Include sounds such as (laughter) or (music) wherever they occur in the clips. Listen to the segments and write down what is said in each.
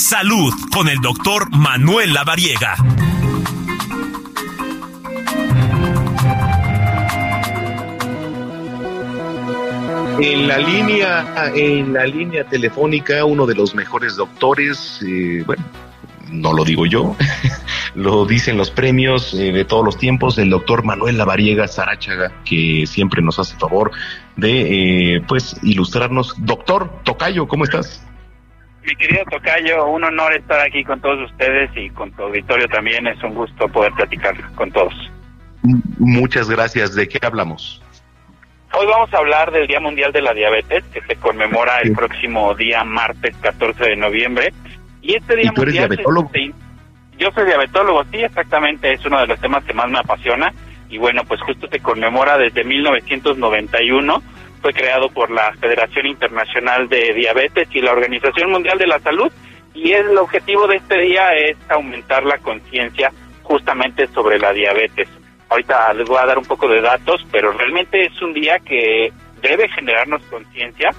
Salud con el doctor Manuel Lavariega. En la línea, en la línea telefónica, uno de los mejores doctores, eh, bueno, no lo digo yo, (laughs) lo dicen los premios eh, de todos los tiempos, el doctor Manuel Lavariega Sarachaga, que siempre nos hace favor de, eh, pues, ilustrarnos. Doctor Tocayo, ¿cómo estás? Mi querido Tocayo, un honor estar aquí con todos ustedes y con tu auditorio también. Es un gusto poder platicar con todos. Muchas gracias. ¿De qué hablamos? Hoy vamos a hablar del Día Mundial de la Diabetes, que se conmemora el próximo día martes 14 de noviembre. Y este Día tú eres Mundial... diabetólogo? yo soy diabetólogo, sí, exactamente, es uno de los temas que más me apasiona. Y bueno, pues justo se conmemora desde 1991, fue creado por la Federación Internacional de Diabetes y la Organización Mundial de la Salud. Y el objetivo de este día es aumentar la conciencia justamente sobre la diabetes. Ahorita les voy a dar un poco de datos, pero realmente es un día que debe generarnos conciencia,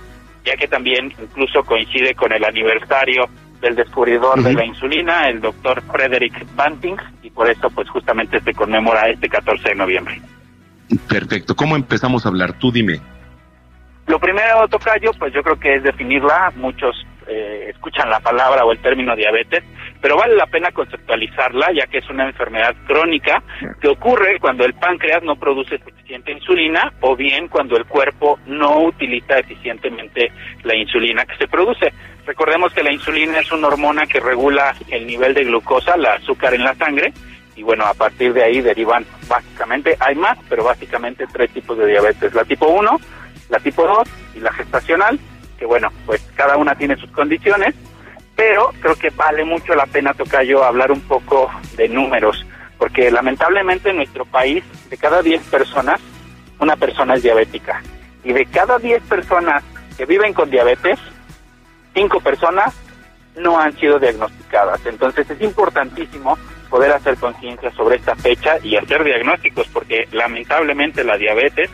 ya que también incluso coincide con el aniversario del descubridor de la insulina, el doctor Frederick Banting, y por eso pues justamente se conmemora este 14 de noviembre. Perfecto. ¿Cómo empezamos a hablar? Tú dime. Lo primero, Tocayo, pues yo creo que es definirla. Muchos eh, escuchan la palabra o el término diabetes, pero vale la pena conceptualizarla, ya que es una enfermedad crónica que ocurre cuando el páncreas no produce suficiente insulina o bien cuando el cuerpo no utiliza eficientemente la insulina que se produce. Recordemos que la insulina es una hormona que regula el nivel de glucosa, la azúcar en la sangre, y bueno, a partir de ahí derivan básicamente, hay más, pero básicamente tres tipos de diabetes. La tipo 1, la tipo 2 y la gestacional, que bueno, pues cada una tiene sus condiciones, pero creo que vale mucho la pena, Tocayo, hablar un poco de números, porque lamentablemente en nuestro país, de cada 10 personas, una persona es diabética. Y de cada 10 personas que viven con diabetes, 5 personas no han sido diagnosticadas. Entonces es importantísimo poder hacer conciencia sobre esta fecha y hacer diagnósticos, porque lamentablemente la diabetes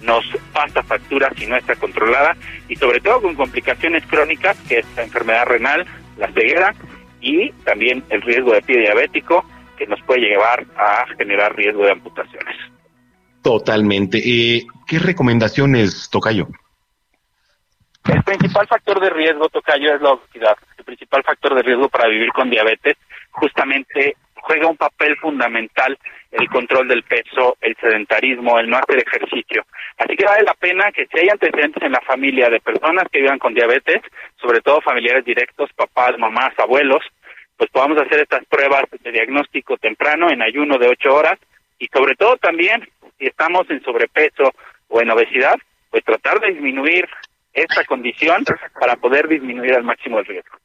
nos pasa factura si no está controlada y sobre todo con complicaciones crónicas, que es la enfermedad renal, la ceguera y también el riesgo de pie diabético, que nos puede llevar a generar riesgo de amputaciones. Totalmente. Eh, ¿Qué recomendaciones, Tocayo? El principal factor de riesgo, Tocayo, es la obesidad. El principal factor de riesgo para vivir con diabetes justamente juega un papel fundamental el control del peso, el sedentarismo, el no hacer ejercicio. Así que vale la pena que si hay antecedentes en la familia de personas que vivan con diabetes, sobre todo familiares directos, papás, mamás, abuelos, pues podamos hacer estas pruebas de diagnóstico temprano en ayuno de ocho horas y sobre todo también si estamos en sobrepeso o en obesidad, pues tratar de disminuir esta condición para poder disminuir al máximo el riesgo.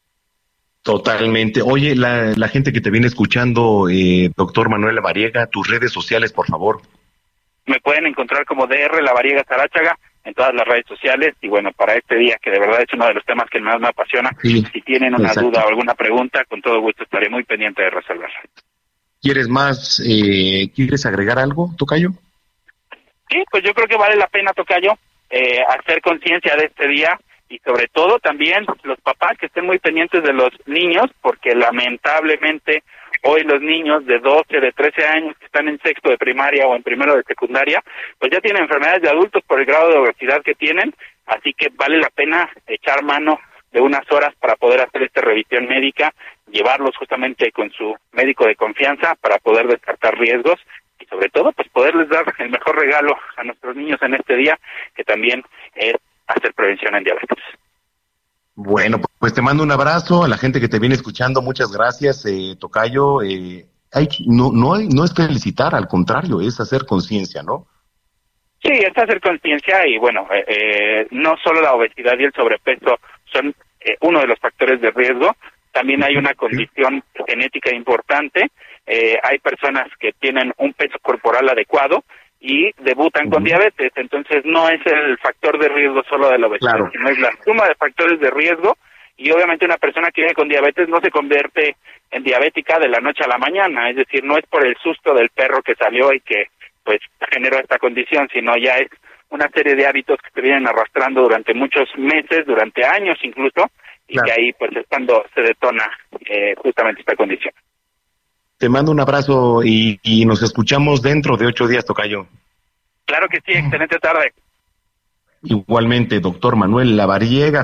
Totalmente. Oye, la, la gente que te viene escuchando, eh, doctor Manuel Lavariega, tus redes sociales, por favor. Me pueden encontrar como DR La Variega Sarachaga en todas las redes sociales y bueno, para este día que de verdad es uno de los temas que más me apasiona, Sí, si tienen una exacto. duda o alguna pregunta, con todo gusto estaré muy pendiente de resolverla. ¿Quieres más? Eh, ¿Quieres agregar algo, Tocayo? Sí, pues yo creo que vale la pena, Tocayo, eh, hacer conciencia de este día y sobre todo también los papás que estén muy pendientes de los niños, porque lamentablemente hoy los niños de 12, de 13 años que están en sexto de primaria o en primero de secundaria, pues ya tienen enfermedades de adultos por el grado de obesidad que tienen, así que vale la pena echar mano de unas horas para poder hacer esta revisión médica, llevarlos justamente con su médico de confianza para poder descartar riesgos y sobre todo pues poderles dar el mejor regalo a nuestros niños en este día, que también es hacer prevención en diabetes. Bueno, pues te mando un abrazo a la gente que te viene escuchando. Muchas gracias, eh, Tocayo. Eh, hay, no, no, hay- no es felicitar, al contrario, es hacer conciencia, ¿no? Sí, es hacer conciencia y bueno, eh, eh, no solo la obesidad y el sobrepeso son eh, uno de los factores de riesgo, también hay una condición genética importante, eh, hay personas que tienen un peso corporal adecuado y debutan con diabetes, entonces no es el factor de riesgo solo de la obesidad, Claro. sino es la suma de factores de riesgo. Y obviamente una persona que vive con diabetes no se convierte en diabética de la noche a la mañana, es decir, no es por el susto del perro que salió y que pues generó esta condición, sino ya es una serie de hábitos que se vienen arrastrando durante muchos meses, durante años incluso, y que ahí pues es cuando se detona eh, justamente esta condición. Te mando un abrazo y, y nos escuchamos dentro de ocho días, Tocayo. Claro que sí, excelente tarde. Igualmente, doctor Manuel Lavariega.